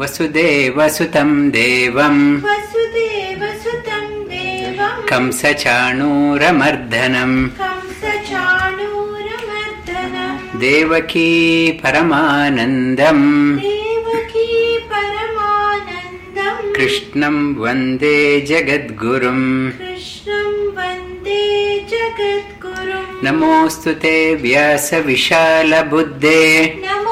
वसुदेवसुतं देवं। वसुदेवसुतं देवं। कंसचाणूरमर्दनम् कंसचाणूरमर्दनम् देवकी परमानन्दम् देवकी परमानन्दम् कृष्णं वन्दे जगद्गुरुम् कृष्णं वन्दे जगद्गुरुम् नमोऽस्तु ते व्यासविशालबुद्धे। नमोऽस्तु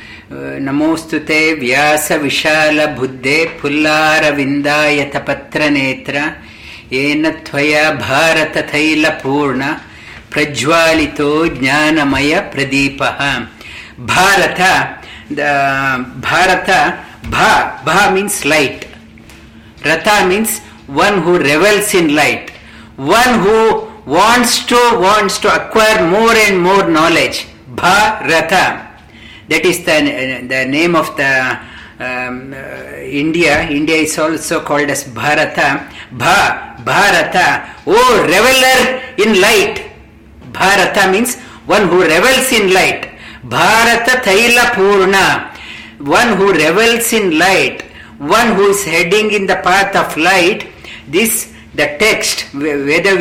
नमोस्तुते व्यास विशाल बुद्धे पुल्लार विंदाय तपत्र नेत्र येन त्वया भारत तैल पूर्ण प्रज्वालितो ज्ञानमय प्रदीपः भारत भारत, भा भा मीन्स लाइट रता means one who revels in light one who wants to wants to acquire more and more knowledge Bharat. भा that is the the name of the um, uh, India. India is also called as Bharata. Bha Bharata, oh reveler in light. Bharata means one who revels in light. Bharata Thaila Purna, one who revels in light, one who is heading in the path of light. This the text Veda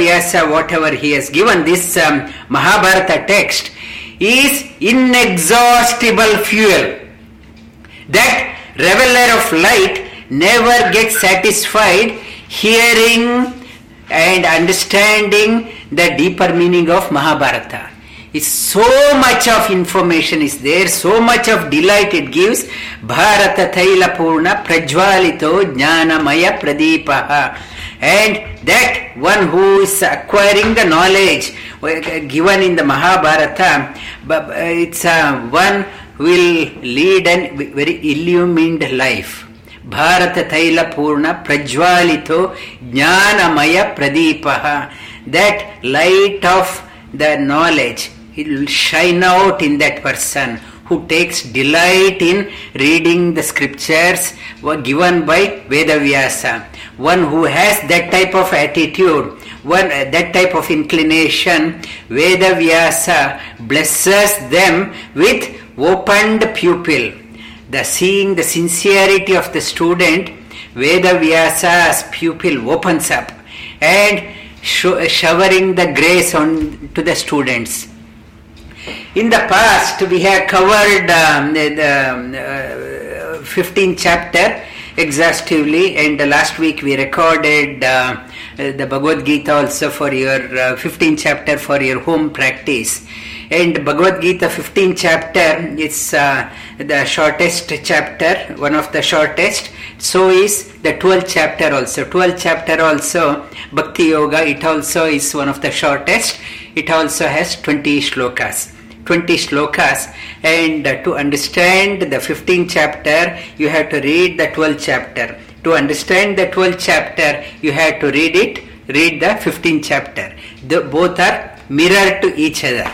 whatever he has given, this um, Mahabharata text is inexhaustible fuel. That reveler of light never gets satisfied hearing and understanding the deeper meaning of Mahabharata. It's so much of information is there, so much of delight it gives. Bharata Thaila Purna Prajwalito Jnanamaya Pradipaha. And that one who is acquiring the knowledge given in the Mahabharata, it's uh, one will lead a very illumined life. Bharata Thaila Purna Prajwalito Jnanamaya Pradipaha. That light of the knowledge it will shine out in that person who takes delight in reading the scriptures were given by Vedavyasa. One who has that type of attitude, one uh, that type of inclination, Vedavyasa blesses them with opened pupil. The seeing the sincerity of the student, Vedavyasa's pupil opens up and sho- showering the grace on to the students. In the past, we have covered um, the, the uh, 15th chapter exhaustively, and last week we recorded uh, the Bhagavad Gita also for your uh, 15th chapter for your home practice. And Bhagavad Gita 15th chapter is uh, the shortest chapter, one of the shortest. So is the 12th chapter also. 12th chapter also, Bhakti Yoga, it also is one of the shortest. It also has 20 shlokas. 20 shlokas and uh, to understand the 15th chapter you have to read the 12th chapter. To understand the 12th chapter you have to read it read the 15th chapter. The, both are mirror to each other.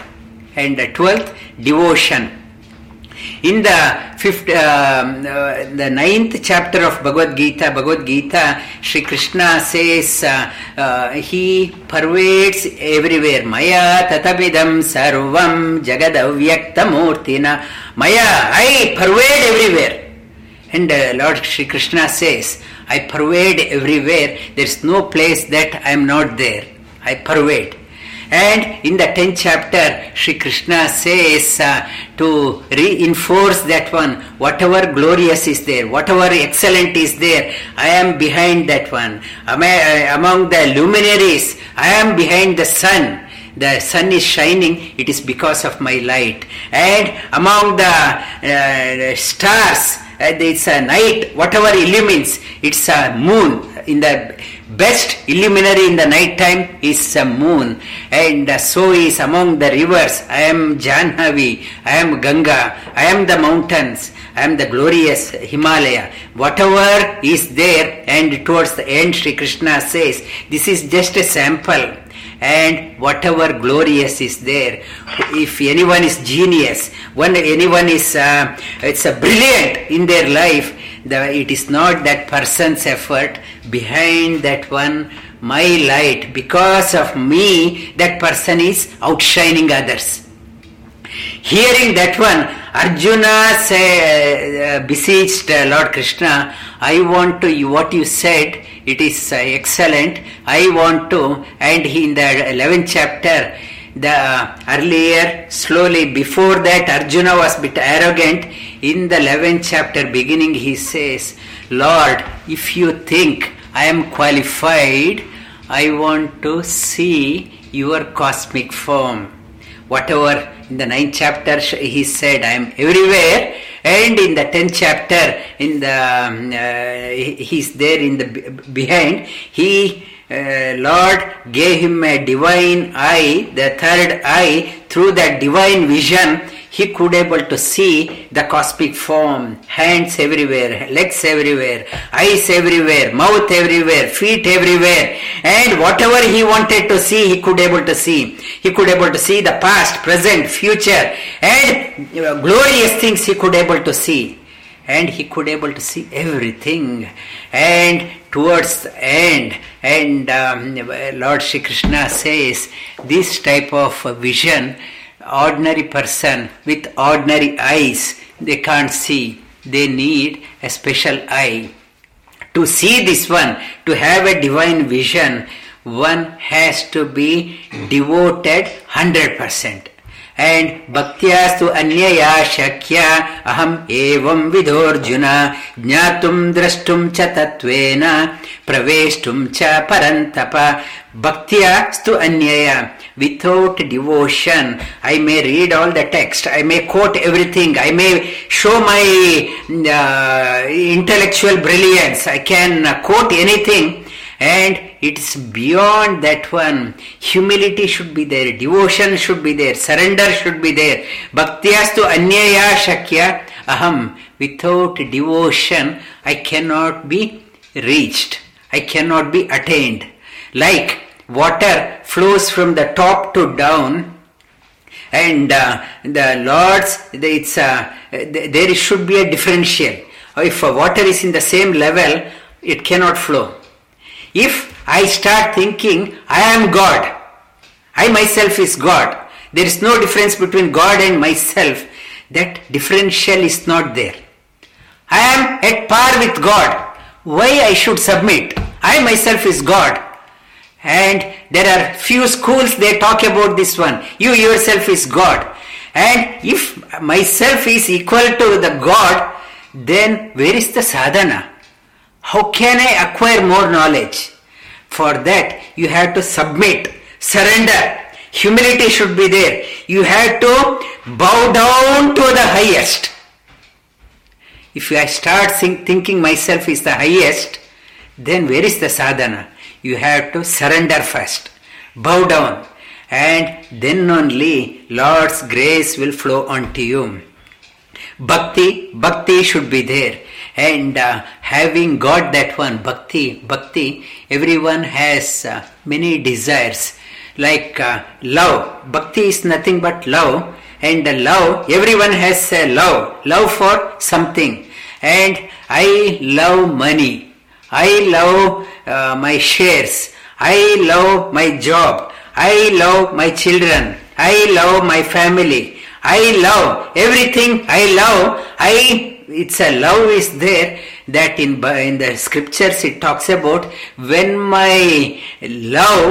And the 12th devotion in the fifth, uh, uh, the ninth chapter of Bhagavad Gita, Bhagavad Gita, Sri Krishna says uh, uh, he pervades everywhere. Maya tatabidam sarvam jagadavyakta murtina. Maya, I pervade everywhere. And uh, Lord Sri Krishna says, I pervade everywhere. There is no place that I am not there. I pervade. And in the 10th chapter, Sri Krishna says uh, to reinforce that one, whatever glorious is there, whatever excellent is there, I am behind that one. Among the luminaries, I am behind the sun. The sun is shining, it is because of my light. And among the uh, stars, uh, it's a night, whatever illumines, it's a moon. In the best illuminary in the night time is a moon, and so is among the rivers. I am Janhavi, I am Ganga, I am the mountains, I am the glorious Himalaya. Whatever is there, and towards the end, Sri Krishna says, This is just a sample. And whatever glorious is there, if anyone is genius, when anyone is uh, it's a brilliant in their life, the, it is not that person's effort behind that one my light. Because of me that person is outshining others. Hearing that one arjuna say, uh, uh, lord krishna i want to what you said it is uh, excellent. I want to and in the 11th chapter the earlier slowly before that arjuna was bit arrogant. In the 11th chapter beginning he says lord if you think i am qualified i want to see your cosmic form. Whatever in the ninth chapter he said i am everywhere and in the 10th chapter in the uh, he's there in the behind. He uh, Lord gave him a divine eye, the third eye, through that divine vision, he could able to see the cosmic form, hands everywhere, legs everywhere, eyes everywhere, mouth everywhere, feet everywhere, and whatever he wanted to see, he could able to see. He could able to see the past, present, future, and glorious things he could able to see. And he could able to see everything. And towards the end and um, lord shri krishna says this type of vision ordinary person with ordinary eyes they can't see. They need a special eye. To see this one to have a divine vision one has to be devoted 100% and bhaktiyastu anyaya shakya aham evam vidorjuna jnatum drashtum cha tatvena praveshtum cha parantapa bhaktiyastu anyaya without devotion i may read all the text i may quote everything i may show my uh, intellectual brilliance i can quote anything and it's beyond that one. Humility should be there. Devotion should be there. Surrender should be there. Bhaktiyastu anyaya shakya. Aham. Without devotion i cannot be reached. I cannot be attained. Like water flows from the top to down. And uh, the lord's it's uh, there should be a differential. If water is in the same level it cannot flow if I start thinking, I am God, I myself is God, there is no difference between God and myself, that differential is not there. I am at par with God. Why I should submit? I myself is God. And there are few schools they talk about this one. You yourself is God. And if myself is equal to the God, then where is the sadhana? How can I acquire more knowledge? For that, you have to submit, surrender. Humility should be there. You have to bow down to the highest. If I start think, thinking myself is the highest, then where is the sadhana? You have to surrender first, bow down, and then only Lord's grace will flow onto you. Bhakti, bhakti should be there and uh, having got that one bhakti bhakti everyone has uh, many desires. Like uh, love. Bhakti is nothing but love. And love everyone has a love. Love for something. And i love money. I love uh, my shares. I love my job. I love my children. I love my family. I love everything i love. I it's a love is there that in in the scriptures it talks about when my love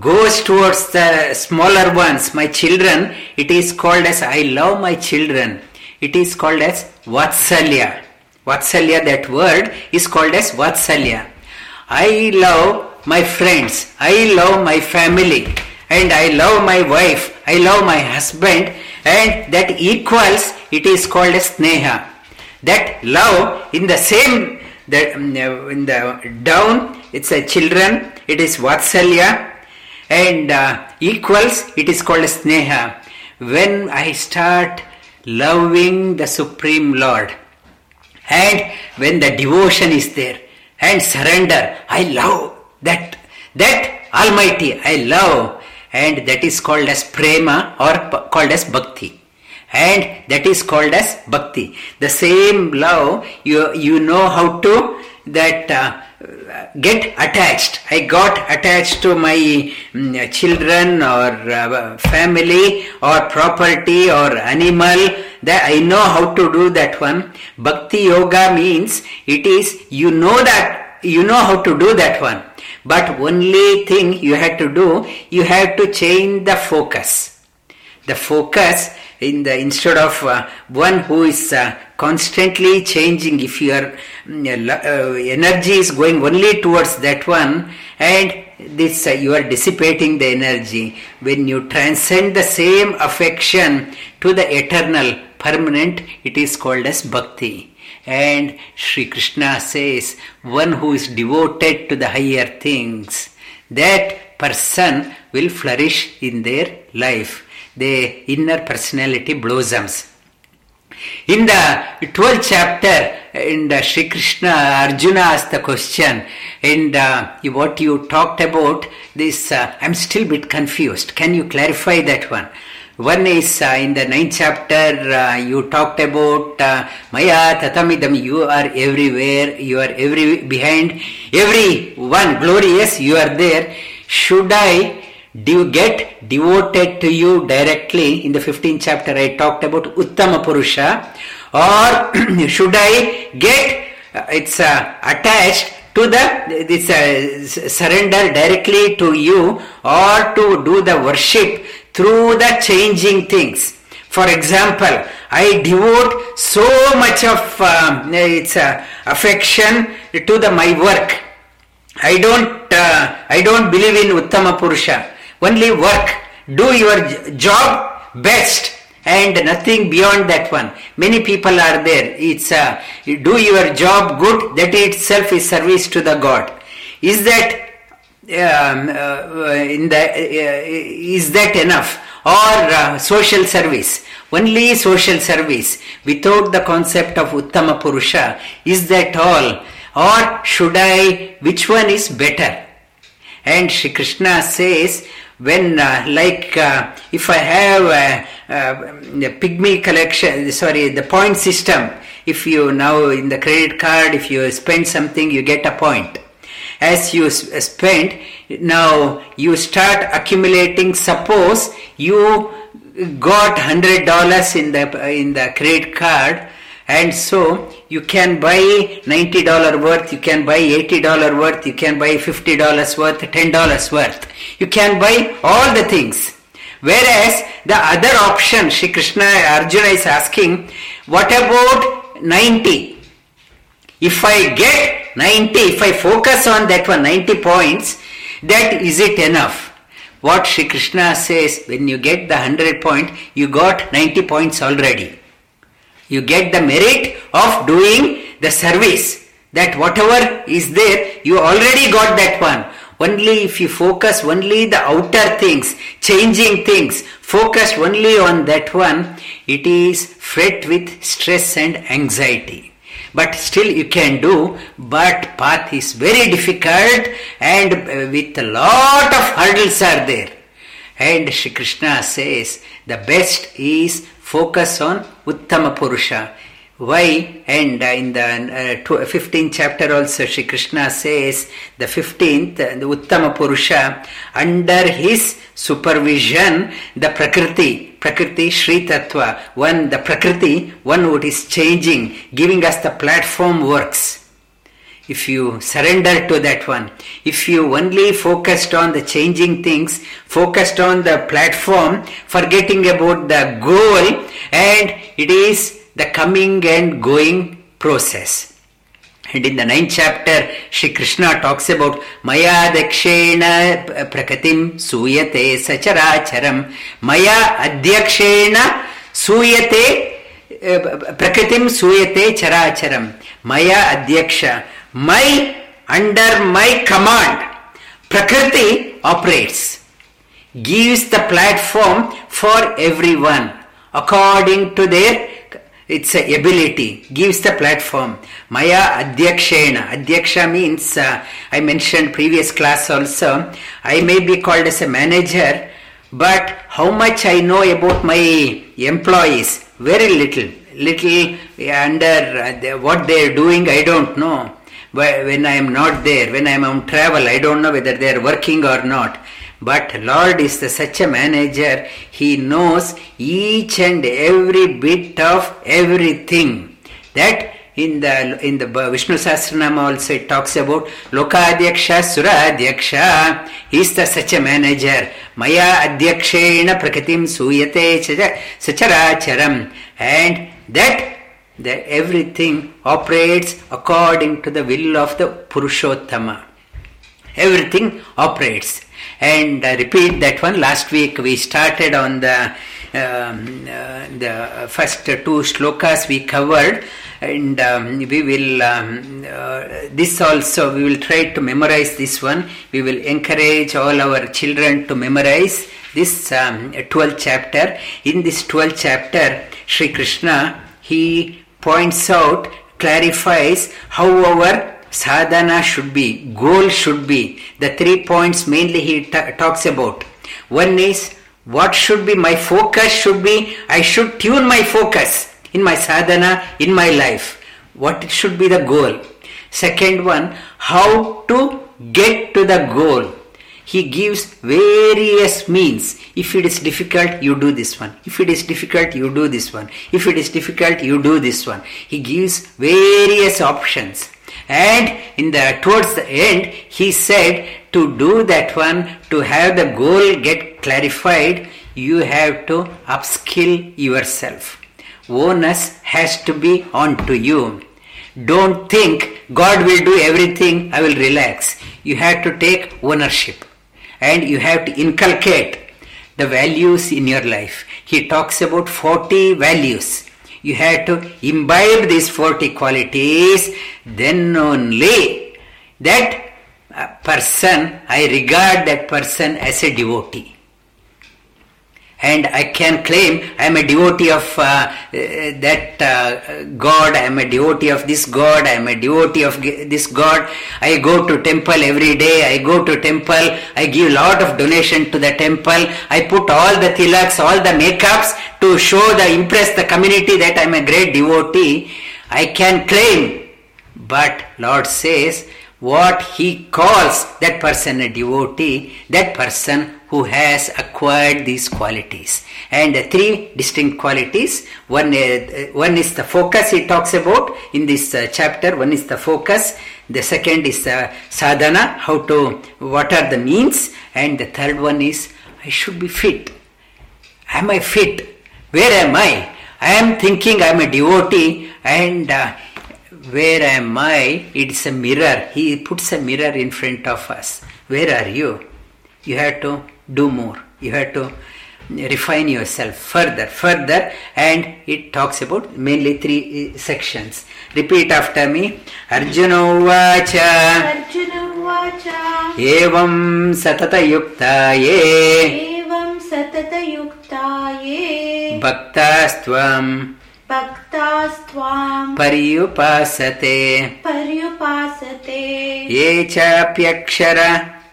goes towards the smaller ones my children it is called as i love my children. It is called as vatsalya. Vatsalya that word is called as vatsalya. I love my friends. I love my family. And i love my wife. I love my husband. And that equals it is called as sneha that love in the same the, in the down it's a children it is vatsalya and uh, equals it is called sneha when i start loving the supreme lord And when the devotion is there and surrender, I love that, that Almighty, I love, and that is called as prema or called as bhakti. And that is called as bhakti. The same love, you, you know how to that uh, get attached. I got attached to my mm, children or uh, family or property or animal. That I know how to do that one. Bhakti yoga means it is you know that you know how to do that one. But only thing you have to do, you have to change the focus. The focus in the instead of uh, one who is uh, constantly changing if your mm, uh, energy is going only towards that one and this uh, you are dissipating the energy when you transcend the same affection to the eternal permanent it is called as bhakti and Sri Krishna says, one who is devoted to the higher things, that person will flourish in their life. The inner personality blossoms. In the 12th chapter, in the Sri Krishna, Arjuna asked the question, and uh, what you talked about this, uh, I'm still a bit confused. Can you clarify that one? One is uh, in the ninth chapter, uh, you talked about uh, Maya Tatamidam, you are everywhere, you are every behind every one glorious, you are there. Should I do you get devoted to you directly? In the 15th chapter, I talked about Uttama Purusha, or should I get uh, it's uh, attached to the this uh, surrender directly to you or to do the worship through the changing things. For example, I devote so much of um, its uh, affection to the my work. I don't uh, I don't believe in Uttama Purusha. Only work. Do your job best and nothing beyond that one. Many people are there. It's uh, do your job good. That itself is service to the God. Is that um, uh, in the uh, is that enough or uh, social service only social service without the concept of uttama purusha is that all or should i which one is better and Shri Krishna says, when uh, like uh, if I have a, a, a pygmy collection, sorry, the point system. If you now in the credit card, if you spend something, you get a point. As you spend, now you start accumulating. Suppose you got hundred dollars in the in the credit card and so you can buy $90 worth, you can buy $80 worth, you can buy $50 worth, $10 worth. You can buy all the things. Whereas the other option, Shri Krishna Arjuna is asking, what about 90? If I get 90, if I focus on that one, 90 points, that is it enough? What Shri Krishna says, when you get the 100 point, you got 90 points already. You get the merit of doing the service. That whatever is there, you already got that one. Only if you focus only the outer things, changing things, focus only on that one, it is fret with stress and anxiety. But still you can do, but path is very difficult and uh, with a lot of hurdles are there. And Shri Krishna says the best is focus on Uttama Purusha. Why? And uh, in the uh, 15th chapter also Shri Krishna says the 15th, uh, the Uttama Purusha, under his supervision, the Prakriti, Prakriti Sri Tattva, one, the Prakriti, one what is changing, giving us the platform works if you surrender to that one, if you only focused on the changing things, focused on the platform, forgetting about the goal, and it is the coming and going process. And in the ninth chapter, Shri Krishna talks about Maya Dakshena Prakatim Suyate Sacharacharam. Maya Adhyakshena Suyate uh, Prakatim Suyate Characharam. Maya Adhyaksha. My, under my command, Prakriti operates, gives the platform for everyone according to their It's ability, gives the platform. Maya Adhyakshena. Adhyaksha means, uh, I mentioned previous class also, I may be called as a manager, but how much I know about my employees? Very little. Little under uh, what they are doing, I don't know. Wh- When I am not there, when I am on travel, I don't know whether they are working or not. But Lord is the, such a manager, He knows each and every bit of everything. That in the in the Vishnu Sahasranama also it talks about Lokadhyaksha Suradhyaksha. He is the such a manager. Maya Adhyakshena Prakatim Suyate Sacharacharam. And that that everything operates according to the will of the Purushottama everything operates. And uh, repeat that one last week we started on the um, uh, the first two slokas we covered. And um, we will um, uh, this also we will try to memorize this one. We will encourage all our children to memorize this um, 12th chapter. In this 12th chapter Sri Krishna he points out clarifies how our sadhana should be, goal should be. The three points mainly he ta- talks about. One is what should be my focus should be, I should tune my focus in my sadhana, in my life. What should be the goal? Second one, how to get to the goal. He gives various means. If it is difficult, you do this one. If it is difficult, you do this one. If it is difficult, you do this one. He gives various options. And in the towards the end, he said to do that one, to have the goal get clarified, you have to upskill yourself. Onus has to be on to you. Don't think God will do everything, I will relax. You have to take ownership and you have to inculcate the values in your life. He talks about 40 values. You have to imbibe these 40 qualities, then only that uh, person, I regard that person as a devotee and I can claim I am a devotee of uh, that uh, God, I am a devotee of this God, I am a devotee of this God. I go to temple every day, I go to temple, I give lot of donation to the temple, I put all the tilaks, all the makeups to show the impress the community that I am a great devotee. I can claim, but Lord says what he calls that person a devotee, that person who has acquired these qualities. And uh, three distinct qualities. One, uh, one is the focus he talks about in this uh, chapter. One is the focus. The second is the sadhana, how to, what are the means. And the third one is, I should be fit. Am I fit? Where am I? I am thinking I am a devotee and uh, where am I? It's a mirror. He puts a mirror in front of us. Where are you? You have to do more. You have to refine yourself further, further, and it talks about mainly three uh, sections. Repeat after me. Arjuna Uvacha Arjun उवाच Evam Satata Yukta Ye एवं सततयुक्ता ये Bhaktastvам भक्तास्त्वां Pariyupasate पर्युपासते ये चाप्यक्षर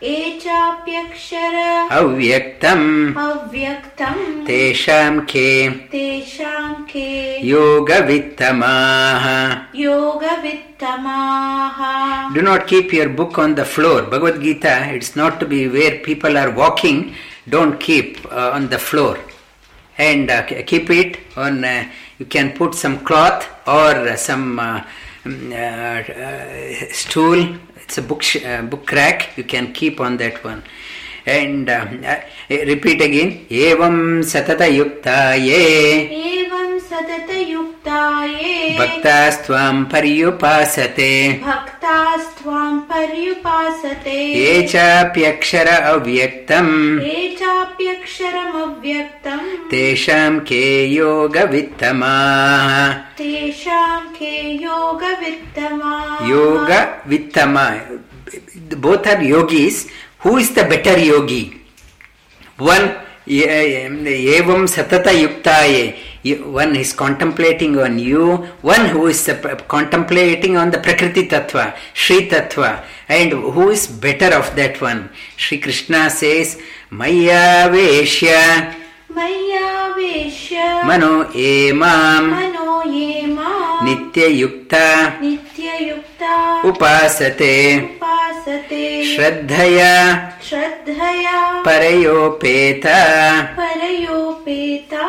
ये चाप्यक्षर अव्यक्तम् अव्यक्तं तेषां के तेषां के योगवित्तमाः योगवित्तमाः Do not keep your book on the floor. Bhagavad Gita, it's not to be where people are walking. Don't keep uh, on the floor. And uh, k- keep it on, uh, you can put some cloth or uh, some uh, mm, uh, uh, stool. It's a book, uh, book rack. You can keep on that one. And uh, repeat again. Evam satata yukta ye एवं सततयुक्ता ये bhaktastvam pariyupasate भक्तास्त्वां पर्युपासते ये चाप्यक्षर अव्यक्तम् ये चाप्यक्षरमव्यक्तं तेषां के योगवित्तमाः तेषां के योगवित्तमाः योगवित्तमा both are yogis who is the better yogi? One evam satata yuktaye. One is contemplating on you, one who is uh, contemplating on the Prakriti Tattva, Sri Tattva, and who is better of that one. Sri Krishna says, Maya Veshya मयावेश्य मनो ये माम्। मनो ये माम्। नित्ययुक्ता। नित्ययुक्ता। उपासते। उपासते। श्रद्धया। श्रद्धया। परयोपेता। परयोपेता।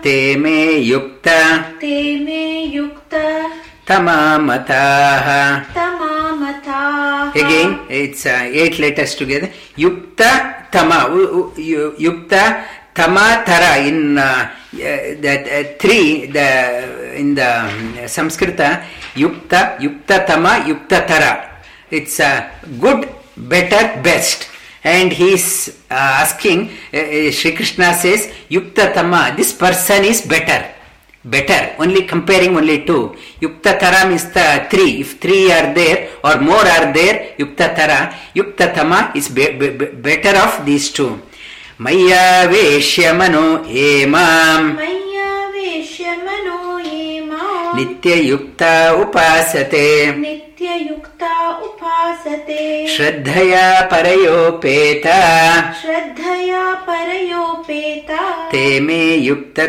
ते मे युक्ता। ते मे युक्ता। तमामताः। तमामता। Again it's eight letters together युक्त तमा युक्त U- u- yu- Yukta Tama Tara. In uh, uh, three, the in the um, Sanskrita, Yukta, Yukta Tama, Yukta Tara. It's good, better, best. And he's uh, asking, uh, uh, Sri Krishna says, Yukta Tama, this person is better better only comparing only two yukta tara means the three if three are there or more are there yukta tama is be, be- better of these two मय्या वेश्य मनो ये माम्। वेश्य मनो एमा नित्ययुक्ता उपासते। नित्ययुक्ता उपासते। श्रद्धया परयोपेता। श्रद्धया परयोपेता। ते मे युक्त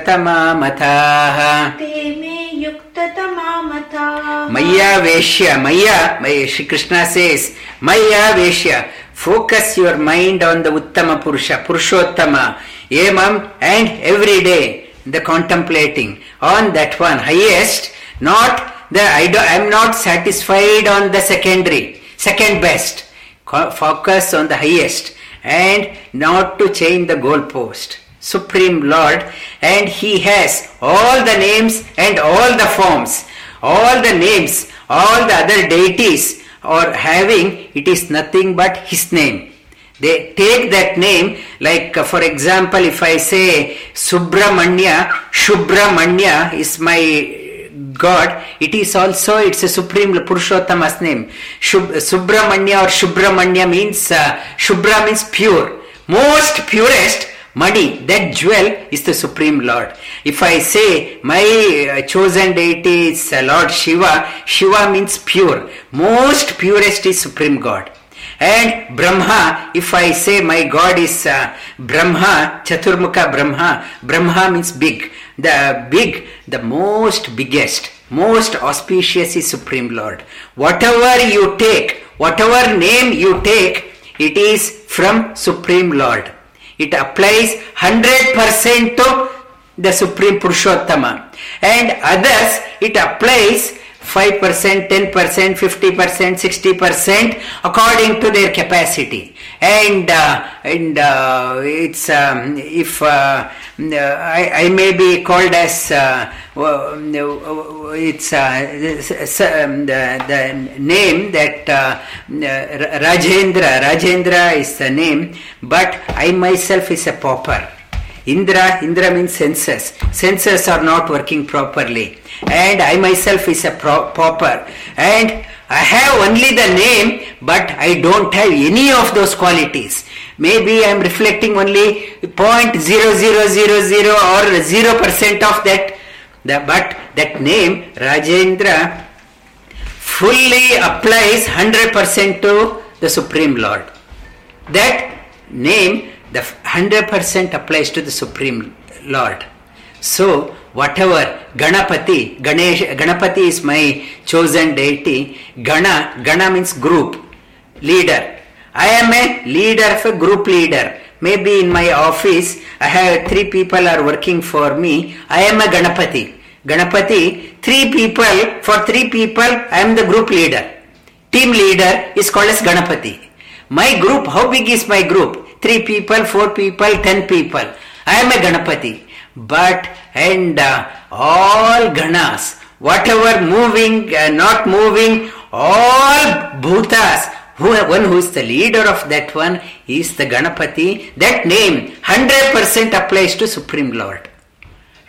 मताः ते मे युक्त तमामता मय्या वेश्य मय्या मयि श्रीकृष्ण सेस् मय्या वेश्य focus your mind on the Uttama Purusha, Purushottama, Emam, and every day the contemplating on that one, highest, not the, I, do, I am not satisfied on the secondary, second best. Focus on the highest and not to change the goalpost. Supreme Lord, and He has all the names and all the forms, all the names, all the other deities are having, it is nothing but His name. They take that name, like uh, for example, if I say Subramanya, Shubramanya is my God, it is also it's a supreme Purushottama's name. Shub, Subramanya or Shubramanya means uh, means pure, most purest. Madi, that jewel is the Supreme Lord. If I say my uh, chosen deity is Lord Shiva, Shiva means pure. Most purest is Supreme God. And Brahma, if I say my God is uh, Brahma, Chaturmukha Brahma, Brahma means big. The big, the most biggest, most auspicious is Supreme Lord. Whatever you take, whatever name you take, it is from Supreme Lord. It applies 100% to the Supreme Purushottama. And others, it applies 5%, 10%, 50%, 60% according to their capacity. And uh, and uh, it's um, if uh, I, I may be called as uh, it's uh, um, the, the name that uh, Rajendra. Rajendra is the name, but I myself is a pauper. Indra, Indra means senses. Senses are not working properly. And I myself is a pro- pauper. And I have only the name, but I don't have any of those qualities. Maybe I am reflecting only 0.0000 or 0% of that. The, but that name, Rajendra, fully applies 100% to the Supreme Lord. That name the 100% applies to the Supreme Lord. So, whatever Ganapati, Ganesh, Ganapati is my chosen deity. Gana, Gana means group, leader. I am a leader of a group leader. Maybe in my office, I have three people are working for me. I am a Ganapati. Ganapati, three people, for three people, I am the group leader. Team leader is called as Ganapati. My group, how big is my group? Three people, four people, ten people. I am a Ganapati. But, and uh, all Ganas, whatever moving, uh, not moving, all Bhutas, who, one who is the leader of that one is the Ganapati. That name 100% applies to Supreme Lord.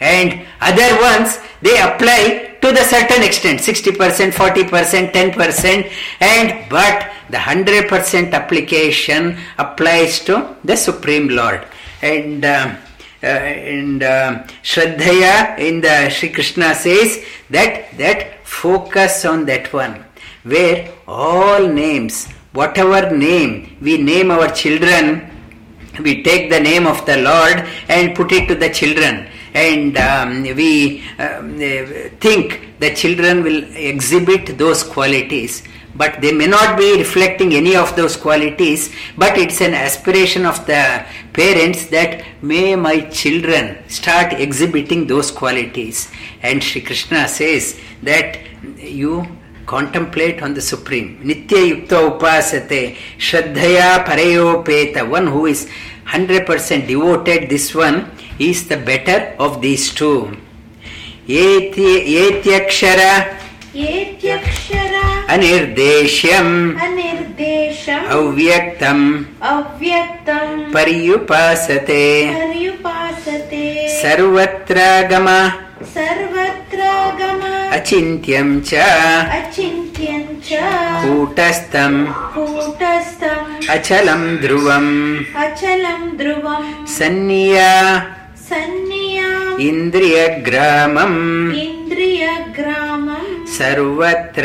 And other ones, they apply to the certain extent 60%, 40%, 10%, and but the 100% application applies to the Supreme Lord. And uh, uh, and uh, Shraddhaya in the Sri Krishna says that that focus on that one, where all names, whatever name we name our children, we take the name of the Lord and put it to the children, and um, we um, think the children will exhibit those qualities but they may not be reflecting any of those qualities but it's an aspiration of the parents that may my children start exhibiting those qualities. And Sri Krishna says that you contemplate on the supreme. Nitya yukta upasate shraddhaya parayopeta one who is 100% devoted this one is the better of these two. एत्यक्षर येत्यक्षर अनिर्देश्यम् अनिर्देशम् अव्यक्तम् अव्यक्तम् पर्युपासते पर्युपासते सर्वत्रागम सर्वत्र गम अचिन्त्यम् च अचिन्त्यम् च कूटस्थम् कूटस्थम् अचलम् ध्रुवम् अचलम् ध्रुवम् सन्निया सन्नियाम्। इन्द्रियग्रामम्। इन्द्रियग्रामम्। सर्वत्र।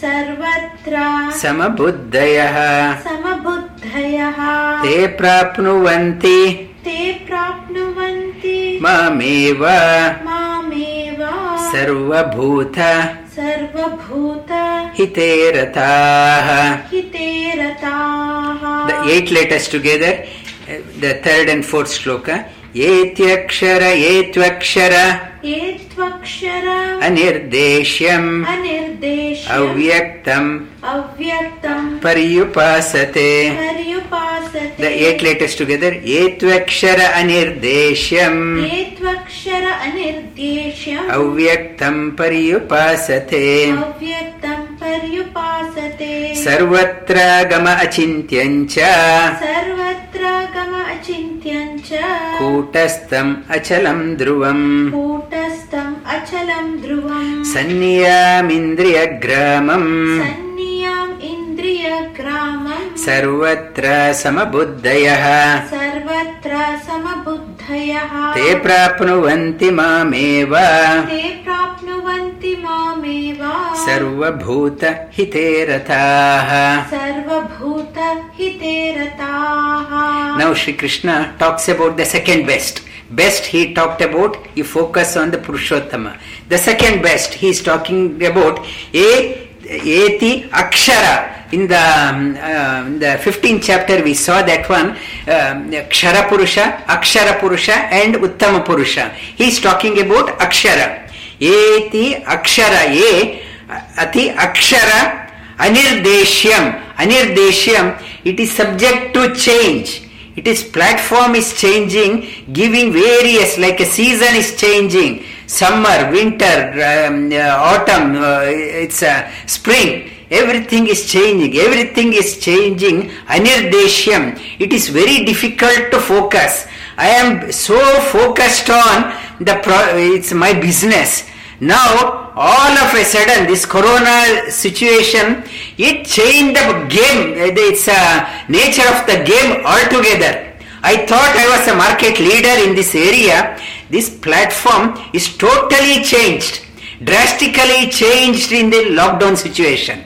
सर्वत्र। समबुद्धयः। समबुद्धयः। ते प्राप्नुवन्ति। ते प्राप्नुवन्ति। मामेव। मामेव। सर्वभूत। सर्वभूत। हिते रताः। हिते रताः। The eight letters together, the third and fourth shloka. एत्यक्षर एत्वक्षर एत्वक्षर। अनिर्देश्यम्। अनिर्देश्य अव्यक्तम्। अव्यक्तम्। पर्युपासते। पर्युपासते। द एट लेटेस्ट टुगेदर एत्वक्षर अनिर्देश्यम्। एत्वक्षर अनिर्देश्यम्। अव्यक्तम् पर्युपासते। अव्यक्तम् पर्युपासते। सर्वत्रागम अचिन्त्यम् च सर्वत्र गम अचिन्त्यम् च कूटस्थम् अचलम् ध्रुवम्। कूटस्थम् अचलम् ध्रुवम्। सन्नियामिन्द्रियग्रामम्। सन्नियाम् इन्द्रियग्रामम्। सर्वत्र समबुद्धयः। सर्वत्र समबुद्धयः। ते प्राप्नुवन्ति मामेव। ते प्राप्नुवन्ति मामेव सर्वभूत हिते सर्वभूत हिते रथाः Shri Krishna talks about the second best best he talked about you focus on the Purushottam the second best he is talking about a एति अक्षर in the the 15 chapter we saw that one क्षर पुरुष अक्षर पुरुष and उत्तम पुरुष ही is talking about अक्षर एति अक्षर ए Ati Akshara Anirdeshyam. Anirdeshyam, it is subject to change. It is platform is changing, giving various, like a season is changing. Summer, winter, um, uh, autumn, uh, it's uh, spring. Everything is changing. Everything is changing. Anirdeshyam. It is very difficult to focus. I am so focused on the it's my business. Now, all of a sudden, this corona situation, it changed the game. It's a nature of the game altogether. I thought I was a market leader in this area. This platform is totally changed, drastically changed in the lockdown situation.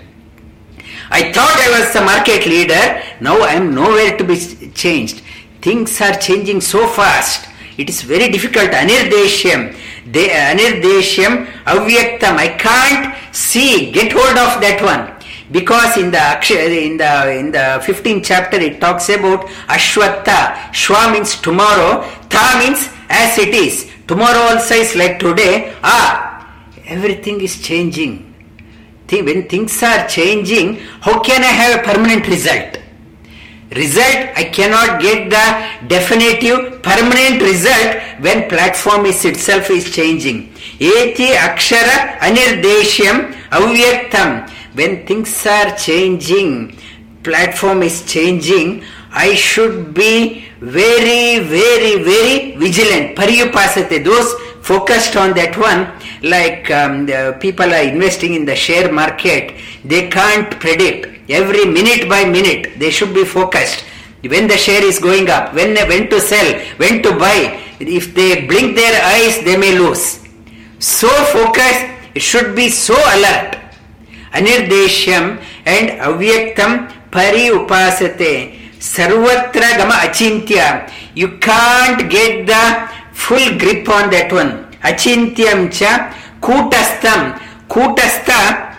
I thought I was the market leader. Now I am nowhere to be changed. Things are changing so fast. It is very difficult. Anirdeshyam. They, anirdeshyam avyaktam. I can't see, get hold of that one. Because in the in the in the 15th chapter it talks about Ashwatta. Shwa means tomorrow. Tha means as it is. Tomorrow also is like today. Ah, everything is changing. When things are changing, how can I have a permanent result? Result, I cannot get the definitive permanent result when platform is itself is changing. Eti akshara anirdeshyam avyaktam. When things are changing, platform is changing, I should be very, very, very vigilant. Pariyupasate. Those focused on that one, like um, people are investing in the share market, they can't predict. Every minute by minute, they should be focused. When the share is going up, when when to sell, when to buy, if they blink their eyes, they may lose. So focused, it should be so alert. Anirdeshyam and avyaktam pari upasate. Sarvatra gama achintya. You can't get the full grip on that one. Achintyam cha kutastam. Kutastha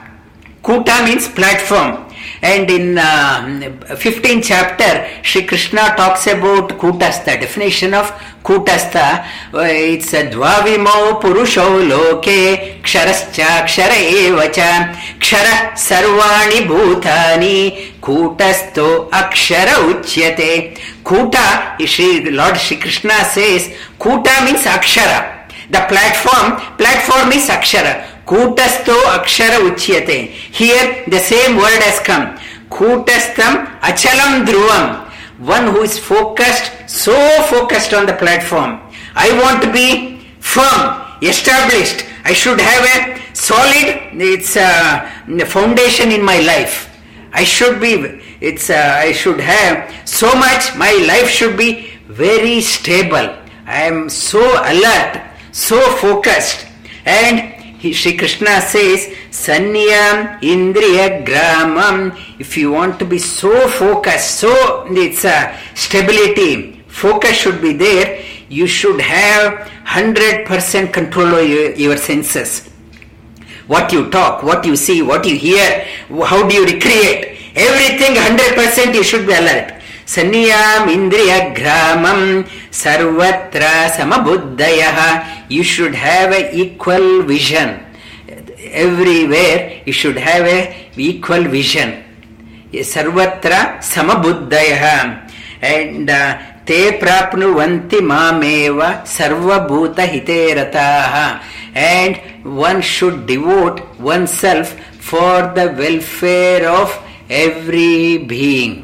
Kuta means platform. And in uh, 15th chapter, Sri Krishna talks about Kutastha. Definition of Kutastha. Uh, it's a Dvavimo Purusho Loke Ksharascha Kshara Evacha Kshara Sarvani Bhutani Kutasto Akshara Uchyate. Kuta, Shri Lord Sri Krishna says, Kuta means Akshara. The platform, platform is Akshara. Kutasto Akshara Uchyate. Here the same word has come. Kutastam Achalam Dhruvam. One who is focused, so focused on the platform. I want to be firm, established. I should have a solid it's a foundation in my life. I should be it's uh, I should have so much my life should be very stable. I am so alert, so focused and he, Sri Krishna says, Sanyam Indriya Gramam. If you want to be so focused, so it's a stability, focus should be there, you should have 100% control your, your senses. What you talk, what you see, what you hear, how do you recreate, everything 100% you should be alert. सन्नियामिन्द्रियघ्रामम् सर्वत्र समबुद्धयः. You should have a equal vision you should have a equal vision सर्वत्र समबुद्धयः. And ते प्राप्नुवन्ति मामेव सर्वभूतहिते रताः and one should devote oneself for the welfare of every being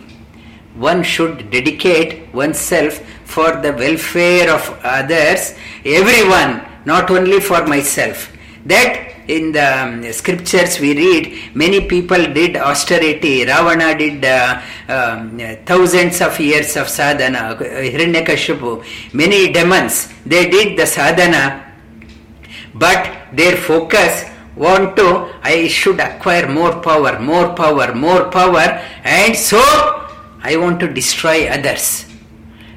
one should dedicate oneself for the welfare of others, everyone, not only for myself. That in the um, scriptures we read, many people did austerity. Ravana did uh, um, thousands of years of sadhana. Hiranyakashipu, many demons, they did the sadhana, but their focus want to, I should acquire more power, more power, more power, and so I want to destroy others.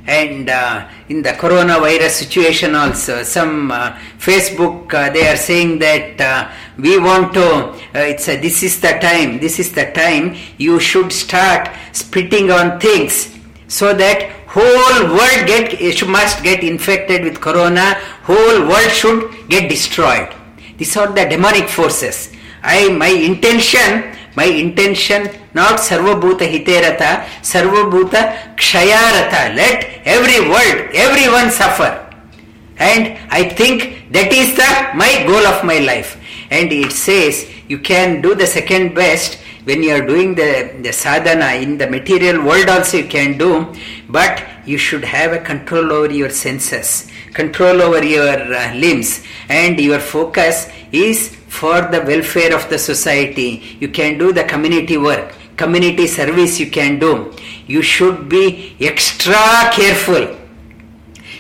And uh, in the coronavirus situation, also, some uh, Facebook uh, they are saying that uh, we want to. it's a, this is the time. This is the time you should start spitting on things so that whole world get must get infected with corona. Whole world should get destroyed. These are the demonic forces. I my intention my intention not sarvabhuta hiterata, sarvabhuta kshayarata. Let every world, everyone suffer. And I think that is the my goal of my life. And it says you can do the second best when you are doing the, the sadhana in the material world also you can do, but you should have a control over your senses, control over your uh, limbs, and your focus is for the welfare of the society. You can do the community work, community service you can do. You should be extra careful.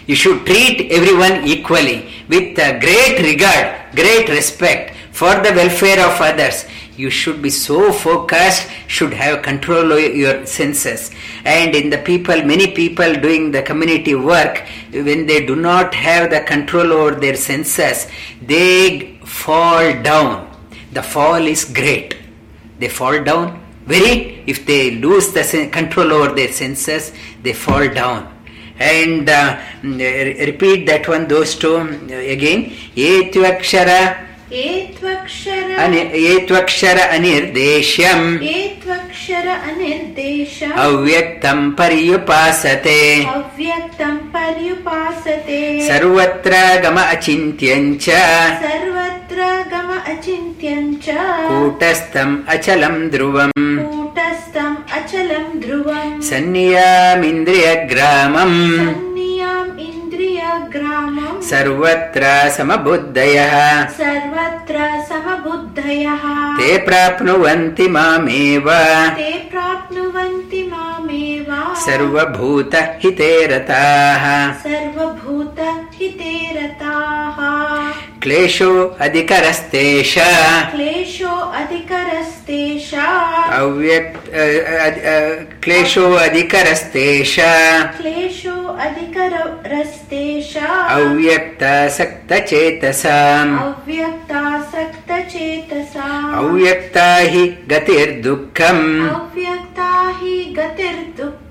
You should treat everyone equally with uh, great regard, great respect for the welfare of others you should be so focused should have control over your senses and in the people many people doing the community work when they do not have the control over their senses they fall down. The fall is great. They fall down very, if they lose the control over their senses, they fall down. And uh, mm, repeat that one, those two mm, again. Etyu एत्वक्षर अनिर्देश्यम्। एत्वक्षर अनिर्देश अव्यक्तम् पर्युपासते। अव्यक्तम् पर्युपासते। सर्वत्र गम अचिन्त्यम् च। सर्वत्र गम अचिन्त्यम् च। कूटस्थम् अचलम् ध्रुवम्। कूटस्थम् अचलम् ध्रुवम्। सन्नियामिन्द्रियग्रामम्। सन्नियाम् इन्द्रियग्रामम् सर्वत्र समबुद्धयः। सर्वत्र समबुद्धयः। ते प्राप्नुवन्ति मामेव। ते प्राप्नुवन्ति मामेव। सर्वभूत हिते रताः। सर्वभूत हिते रताः। क्लेशो अधिकरस्तेष क्लेशो अधिक अव्यक्त क्लेशो अधिकरस्तेष। क्लेशो अधिकरस्तेषा। अव्यक्तासक्तचेतसाम्। अव्यक्तासक्तचेतसा अव्यक्ता हि गतिर्दुःखम्। अव्यक्ता हि गतिर्दुःखम्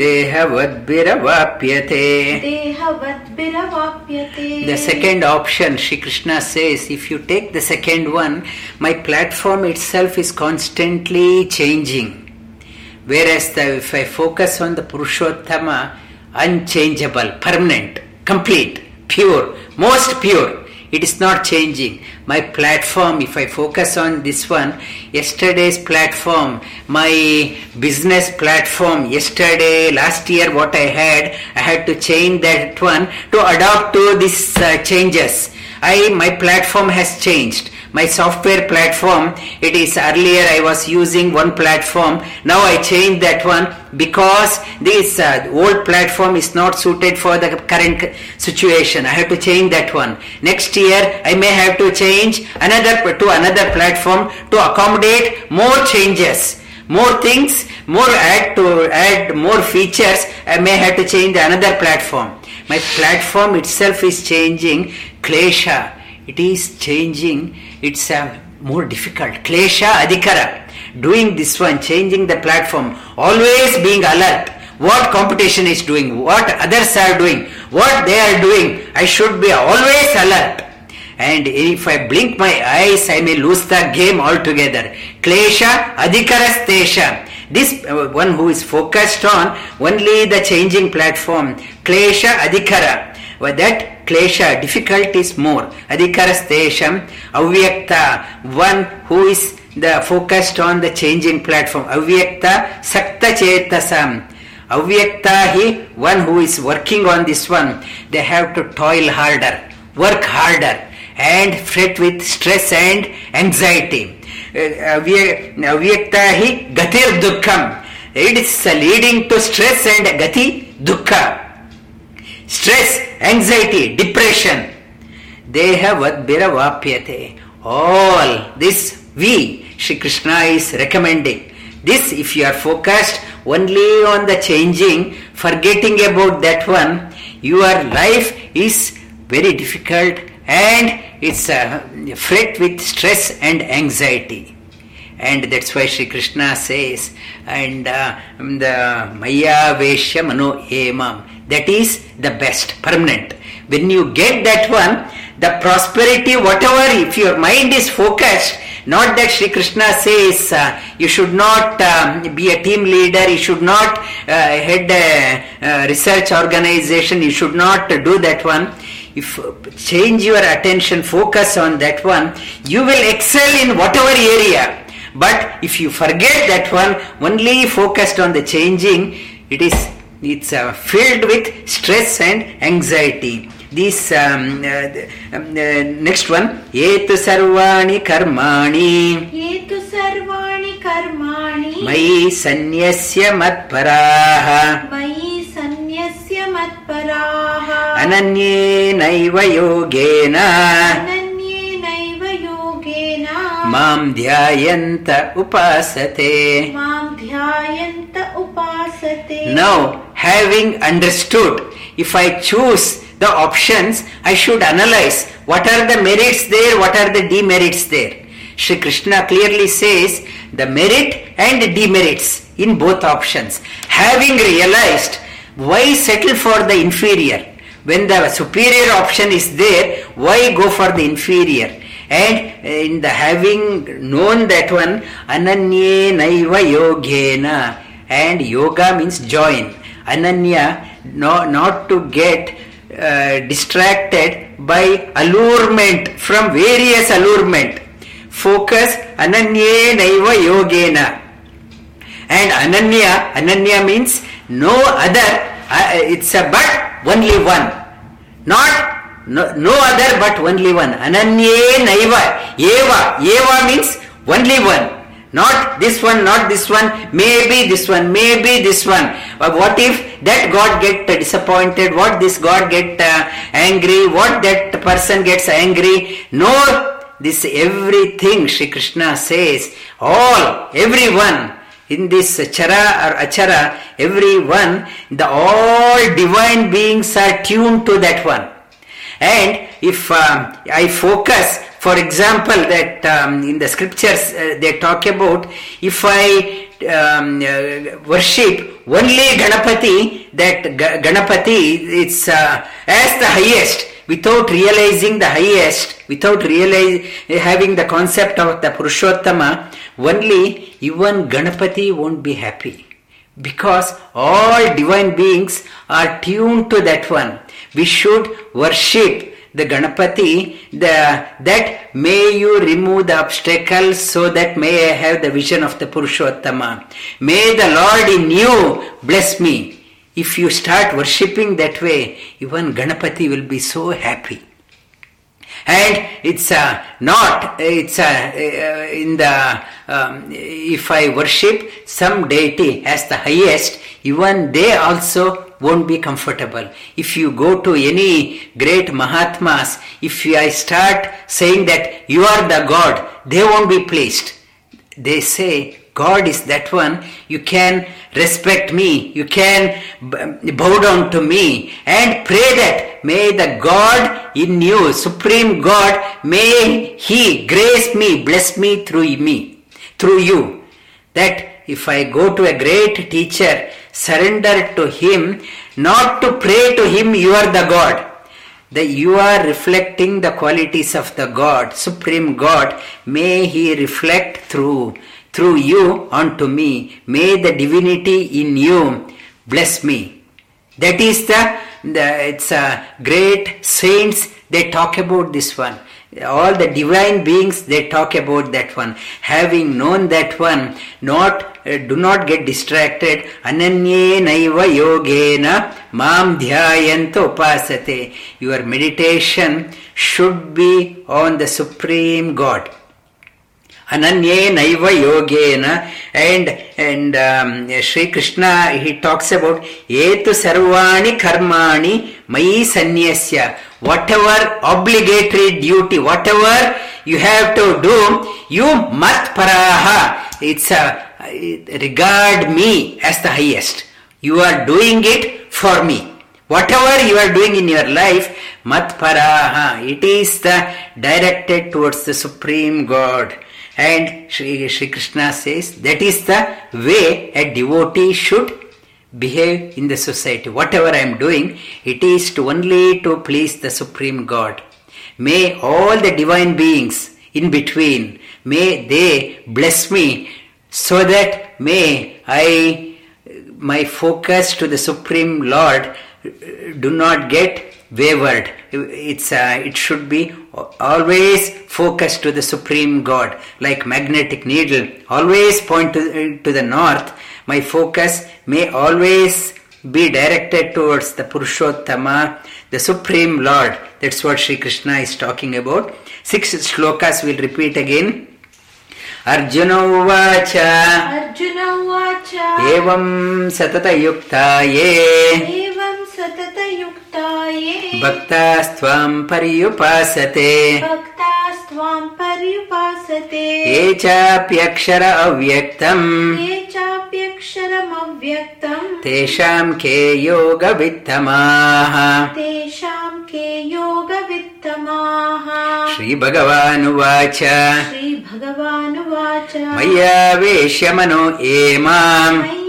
देहवद्भिरवाप्यते देहवद्भिरवाप्यते The second option, Shri Krishna says, if you take the second one, my platform itself is constantly changing. Whereas the, if I focus on the Purushottama, unchangeable, permanent, complete, pure, most pure, it is not changing. My platform, if I focus on this one, yesterday's platform, my business platform, yesterday, last year, what I had, I had to change that one to adapt to these uh, changes. I, my platform has changed. My software platform it is earlier i was using one platform. Now i changed that one because this uh, old platform is not suited for the current situation. I have to change that one. Next year i may have to change another to another platform to accommodate more changes more things more add to add more features. I may have to change another platform my platform itself is changing. Klesha it is changing. It's a more difficult. Klesha adhikara doing this one changing the platform always being alert. What competition is doing? What others are doing? What they are doing? I should be always alert. And if i blink my eyes i may lose the game altogether. Klesha adhikarastesha this uh, one who is focused on only the changing platform klesha adhikara. Well, that klesha difficult is more. Adhikarastesham avyakta one who is the focused on the changing platform. Avyakta sakta chetasam. Avyakta he one who is working on this one. They have to toil harder work harder and fret with stress and anxiety avyakta hi gatir dukkham it is leading to stress and gati dukkha. Stress anxiety depression. Dehavadbiravapyate all this we Shri Krishna is recommending. This if you are focused only on the changing forgetting about that one your life is very difficult and it's a fret with stress and anxiety and that's why Sri Krishna says and uh, the Maya Veshya Mano Emam that is the best permanent when you get that one the prosperity whatever if your mind is focused not that Sri Krishna says uh, you should not um, be a team leader, you should not uh, head a, a research organization, you should not do that one. If uh, change your attention, focus on that one, you will excel in whatever area. But if you forget that one, only focused on the changing, it is it's uh, filled with stress and anxiety this um, uh, um, uh, next one etu sarvani karmani ये तु सर्वाणि कर्माणि मयि सन्न्यस्य मत्पराः मयि सन्न्यस्य मत्पराः अनन्येनैव योगेन अनन्येनैव योगेन मां ध्यायन्त उपासते मां ध्यायन्त उपासते now having understood if i choose the options i should analyze what are the merits there what are the demerits there Shri Krishna clearly says the merit and demerits in both options. Having realized why settle for the inferior when the superior option is there, why go for the inferior? And in the having known that one, ananye naiva yogena, and yoga means join. Ananya, no, not to get uh, distracted by allurement from various allurement. Focus ananye naiva yogena and ananya ananya means no other uh, it's a but only one. Not no, no other but only one ananye naiva eva eva means only one Not this one, not this one, maybe this one, maybe this one. But what if that God get uh, disappointed? What this God get uh, angry? What that person gets angry? No, this everything Sri Krishna says, all, everyone in this chara or achara, everyone, the all divine beings are tuned to that one. And if um, I focus, for example, that um, in the scriptures uh, they talk about, if I um, uh, worship only Ganapati, that Ga- Ganapati it's uh, as the highest, without realizing the highest, without realize, having the concept of the Purushottama, only even Ganapati won't be happy because all divine beings are tuned to that one. We should worship the Ganapati, the, that may you remove the obstacles so that may I have the vision of the Purushottama. May the Lord in you bless me. If you start worshipping that way, even Ganapati will be so happy and it's uh, not it's uh, uh, in the um, if i worship some deity as the highest even they also won't be comfortable if you go to any great mahatmas if i start saying that you are the god they won't be pleased they say God is that one. You can respect me. You can bow down to me and pray that may the God in you, Supreme God, may He grace me, bless me through me, through you. That if I go to a great teacher, surrender to Him, not to pray to Him, you are the God that you are reflecting the qualities of the God, Supreme God, may He reflect through through you unto me. May the divinity in you bless me. That is the, the it's a great saints they talk about this one. All the divine beings they talk about that one. Having known that one, not uh, do not get distracted. Ananye naiva yogena mam dhyayanta upasate. Your meditation should be on the supreme God. Ananye Naiva Yogena and and um, Sri Krishna he talks about Etu Sarvani Karmani Mai Sanyasya whatever obligatory duty whatever you have to do you mat paraha. It's a regard me as the highest. You are doing it for me. Whatever you are doing in your life mat it is the directed towards the supreme god. And Sri, Sri Krishna says that is the way a devotee should behave in the society. Whatever I am doing, it is to only to please the Supreme God. May all the divine beings in between, may they bless me so that may I my focus to the Supreme Lord do not get wavered. It's uh, it should be always focused to the Supreme God, like magnetic needle. Always point to, to the north. My focus may always be directed towards the Purushottama, the Supreme Lord. That's what Sri Krishna is talking about. Six shlokas will repeat again. Arjun उवाच अर्जुन उवाच एवं सततयुक्ता ये एवं सततयुक्ता ये भक्तास्त्वां पर्युपासते। भक्तास्त्वां पर्युपासते। ये चाप्यक्षर अव्यक्तम् ये चाप्यक्षरमव्यक्तम् तेषां के योगवित्तमाः। तेषां के योगवित्तमाः। श्रीभगवानुवाच। श्रीभगवानुवाच। मय्या वेश्य मनो ये माम्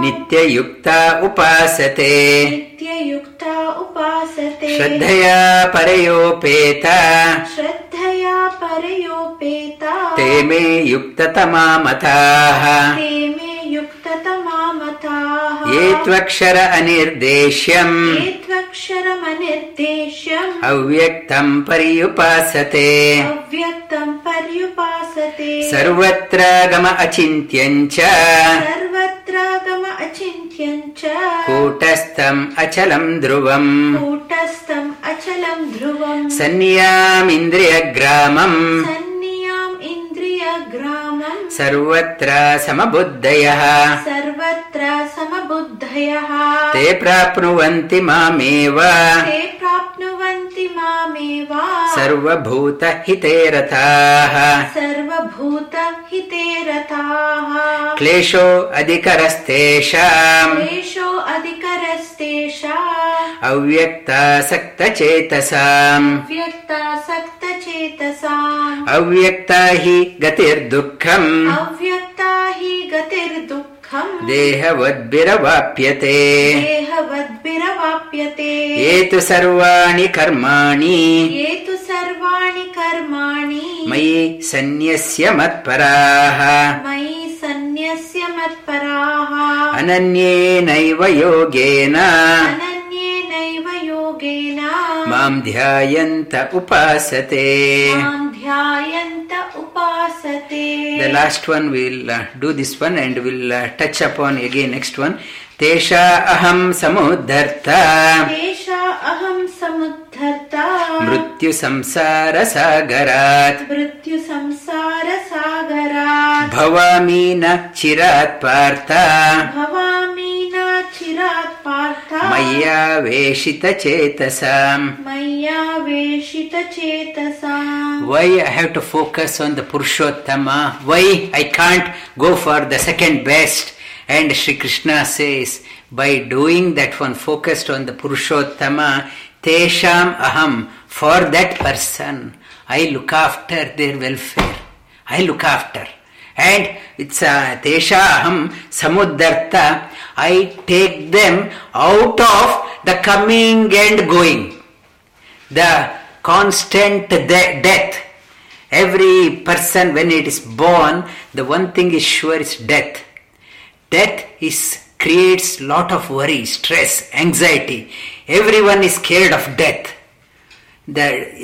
नित्ययुक्ता उपासते। नित्ययुक्ता उपासते। श्रद्धया परयोपेता। श्रद्धया परयोपेता। ते मे युक्ततमा मताः ते मे युक्ततमा ये त्वक्षर अनिर्देश्यम्। ये त्वक्षरमनिर्देश्यम् अव्यक्तम् पर्युपासते। अव्यक्तम् पर्युपासते। सर्वत्र गम अचिन्त्यम् च। सर्वत्रागम अचिन्त्यम् च। कूटस्थम् अचलम् ध्रुवम्। कूटस्थम् अचलम् ध्रुवम्। सन्न्यामिन्द्रियग्रामम्। सन्नियाम् ग्रामम् सर्वत्र समबुद्धयः। सर्वत्र समबुद्धयः। ते प्राप्नुवन्ति मामेव। ते प्राप्नुवन्ति मामेव। सर्वभूतहिते रताः सर्वभूतहिते रताः क्लेशो अधिकरस्तेषाम्। क्लेशो अधिकरस्तेषा अव्यक्तासक्तचेतसाम्। व्यक्तासक्तचेतसाम् अव्यक्ता हि गतिर्दुःखम्। अव्यक्ता हि गतिर्दुःखम्। देहवद्भिरवाप्यते। देहवद्भिरवाप्यते। ये तु सर्वाणि कर्माणि। ये तु सर्वाणि कर्माणि। मयि सन्न्यस्य मत्पराः। मयि सन्न्यस्य मत्पराः। अनन्येनैव योगेन। अनन्येनैव योगेन। माम् ध्यायन्त उपासते ధ్యాయంత ఉపాసతే the last one will do this one and will touch upon again next one తేషా అహం సముద్ధర్త తేషా అహం సముద్ధర్త మృత్యు సంసార సాగరాత్ మృత్యు సంసార సాగరాత్ భవామి న చిరాత్ Partha భవామి चिरात् Partha मय्या वेशितचेतसाम् मय्या वेशितचेतसाम् Why I have to focus on the Purushottama? Why I can't go for the second best? And Sri Krishna says, by doing that one focused on the Purushottama, Tesham Aham, for that person, I look after their welfare. I look after. And it's uh, a Tesha Aham Samuddarta, I take them out of the coming and going the constant de- death. Every person, when it is born, the one thing is sure is death. Death is creates lot of worry, stress, anxiety. Everyone is scared of death. The,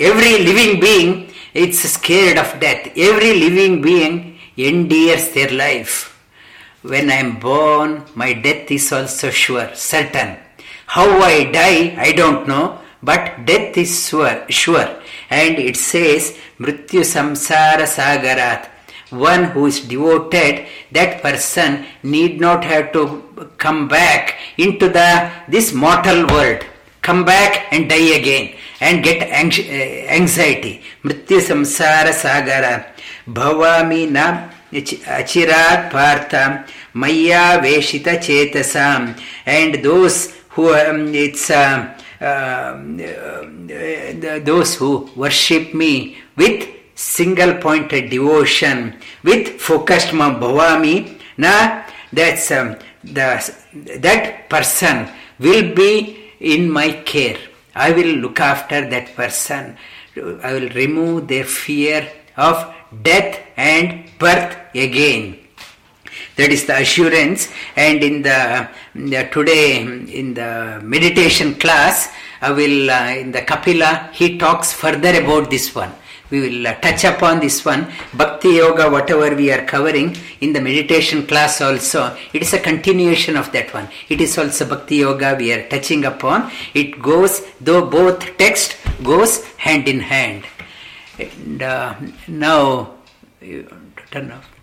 every living being is scared of death. Every living being endears their life. When I am born, my death is also sure, certain. How I die, I don't know, but death is sure, sure. And it says, Mrityu Samsara Sagarat. One who is devoted, that person need not have to come back into the this mortal world. Come back and die again and get uh, anxiety. Mrityu Samsara Sagara. Bhavami na achirat partha maya veshita chetasam. And those who um, it's uh, um, uh, those who worship me with single pointed devotion with focused ma bhavami na that's um, the that person will be in my care i will look after that person death and birth again. That is the assurance. And in the, the today in the meditation class i will uh, in the kapila he talks further about this one. We will uh, touch upon this one. Bhakti yoga whatever we are covering in the meditation class also it is a continuation of that one. It is also bhakti yoga we are touching upon. It goes though both text goes hand in hand and uh, now you turn off